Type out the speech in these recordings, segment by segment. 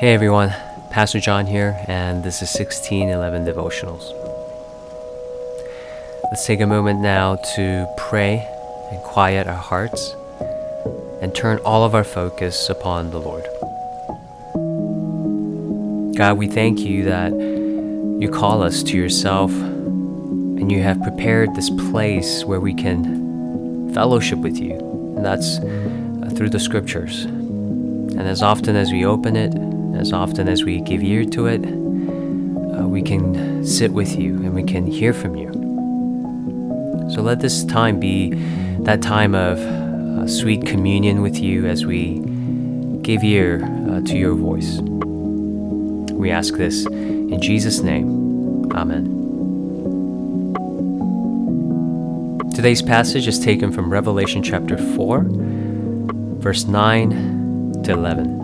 Hey everyone, Pastor John here, and this is 1611 Devotionals. Let's take a moment now to pray and quiet our hearts and turn all of our focus upon the Lord. God, we thank you that you call us to yourself and you have prepared this place where we can fellowship with you, and that's uh, through the scriptures. And as often as we open it, as often as we give ear to it, uh, we can sit with you and we can hear from you. So let this time be that time of uh, sweet communion with you as we give ear uh, to your voice. We ask this in Jesus' name. Amen. Today's passage is taken from Revelation chapter 4, verse 9 to 11.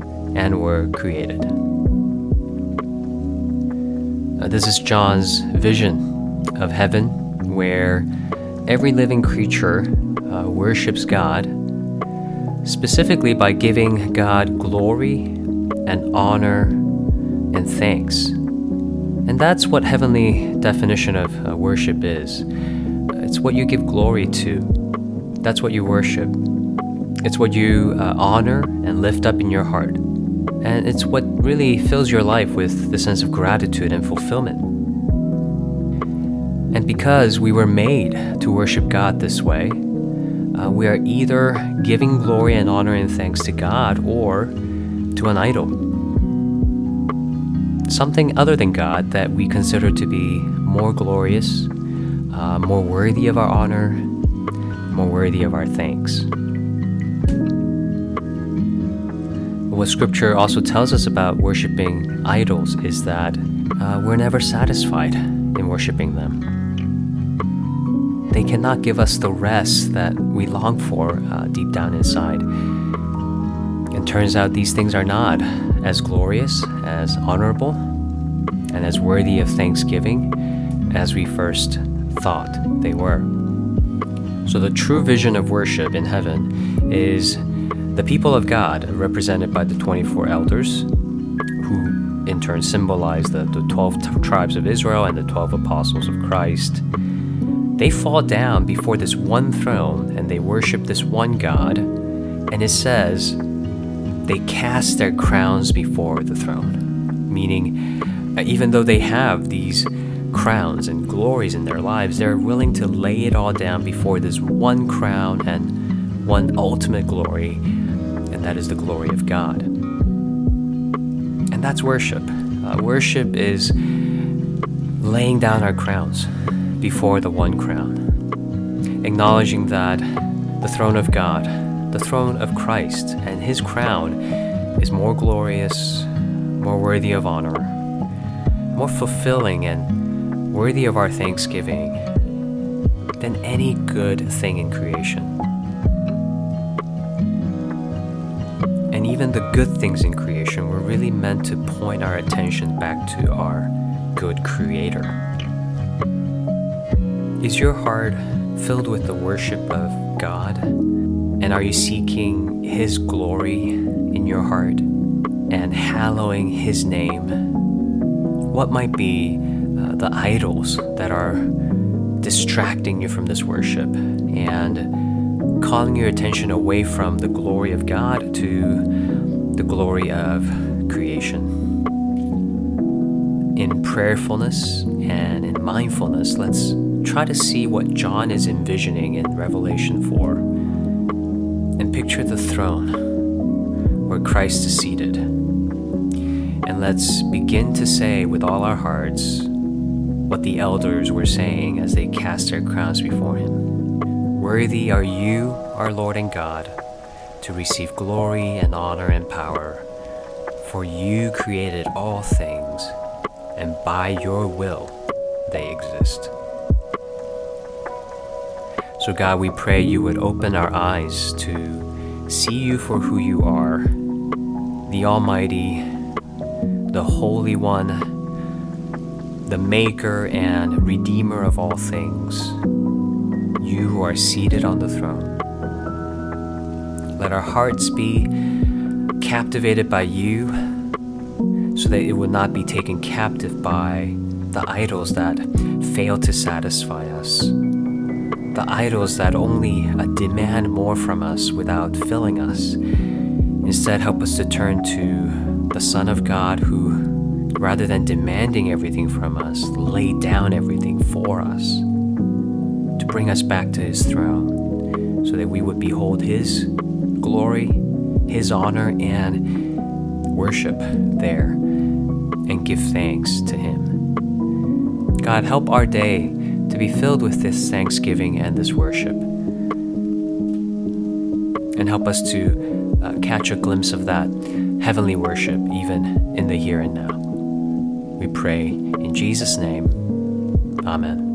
and were created. Uh, this is John's vision of heaven, where every living creature uh, worships God, specifically by giving God glory and honor and thanks. And that's what heavenly definition of uh, worship is. It's what you give glory to. That's what you worship. It's what you uh, honor and lift up in your heart. And it's what really fills your life with the sense of gratitude and fulfillment. And because we were made to worship God this way, uh, we are either giving glory and honor and thanks to God or to an idol. Something other than God that we consider to be more glorious, uh, more worthy of our honor, more worthy of our thanks. What scripture also tells us about worshiping idols is that uh, we're never satisfied in worshiping them. They cannot give us the rest that we long for uh, deep down inside. It turns out these things are not as glorious, as honorable, and as worthy of thanksgiving as we first thought they were. So, the true vision of worship in heaven is the people of God, represented by the 24 elders, who in turn symbolize the, the 12 t- tribes of Israel and the 12 apostles of Christ, they fall down before this one throne and they worship this one God. And it says, they cast their crowns before the throne, meaning, uh, even though they have these crowns and glories in their lives, they're willing to lay it all down before this one crown and one ultimate glory and that is the glory of God. And that's worship. Uh, worship is laying down our crowns before the one crown, acknowledging that the throne of God, the throne of Christ, and his crown is more glorious, more worthy of honor, more fulfilling, and worthy of our thanksgiving than any good thing in creation. And even the good things in creation were really meant to point our attention back to our good Creator. Is your heart filled with the worship of God? And are you seeking His glory in your heart and hallowing His name? What might be uh, the idols that are distracting you from this worship and calling your attention away from the glory of God to the glory of creation. In prayerfulness and in mindfulness, let's try to see what John is envisioning in Revelation 4 and picture the throne where Christ is seated. And let's begin to say with all our hearts what the elders were saying as they cast their crowns before him. Worthy are you, our Lord and God, to receive glory and honor and power. For you created all things, and by your will they exist. So, God, we pray you would open our eyes to see you for who you are the Almighty, the Holy One, the Maker and Redeemer of all things. You who are seated on the throne. Let our hearts be captivated by you so that it would not be taken captive by the idols that fail to satisfy us the idols that only demand more from us without filling us. Instead, help us to turn to the Son of God who, rather than demanding everything from us, laid down everything for us to bring us back to His throne so that we would behold His glory, His honor, and worship there and give thanks to Him. God, help our day to be filled with this thanksgiving and this worship. And help us to uh, catch a glimpse of that heavenly worship even in the here and now. We pray in Jesus' name. Amen.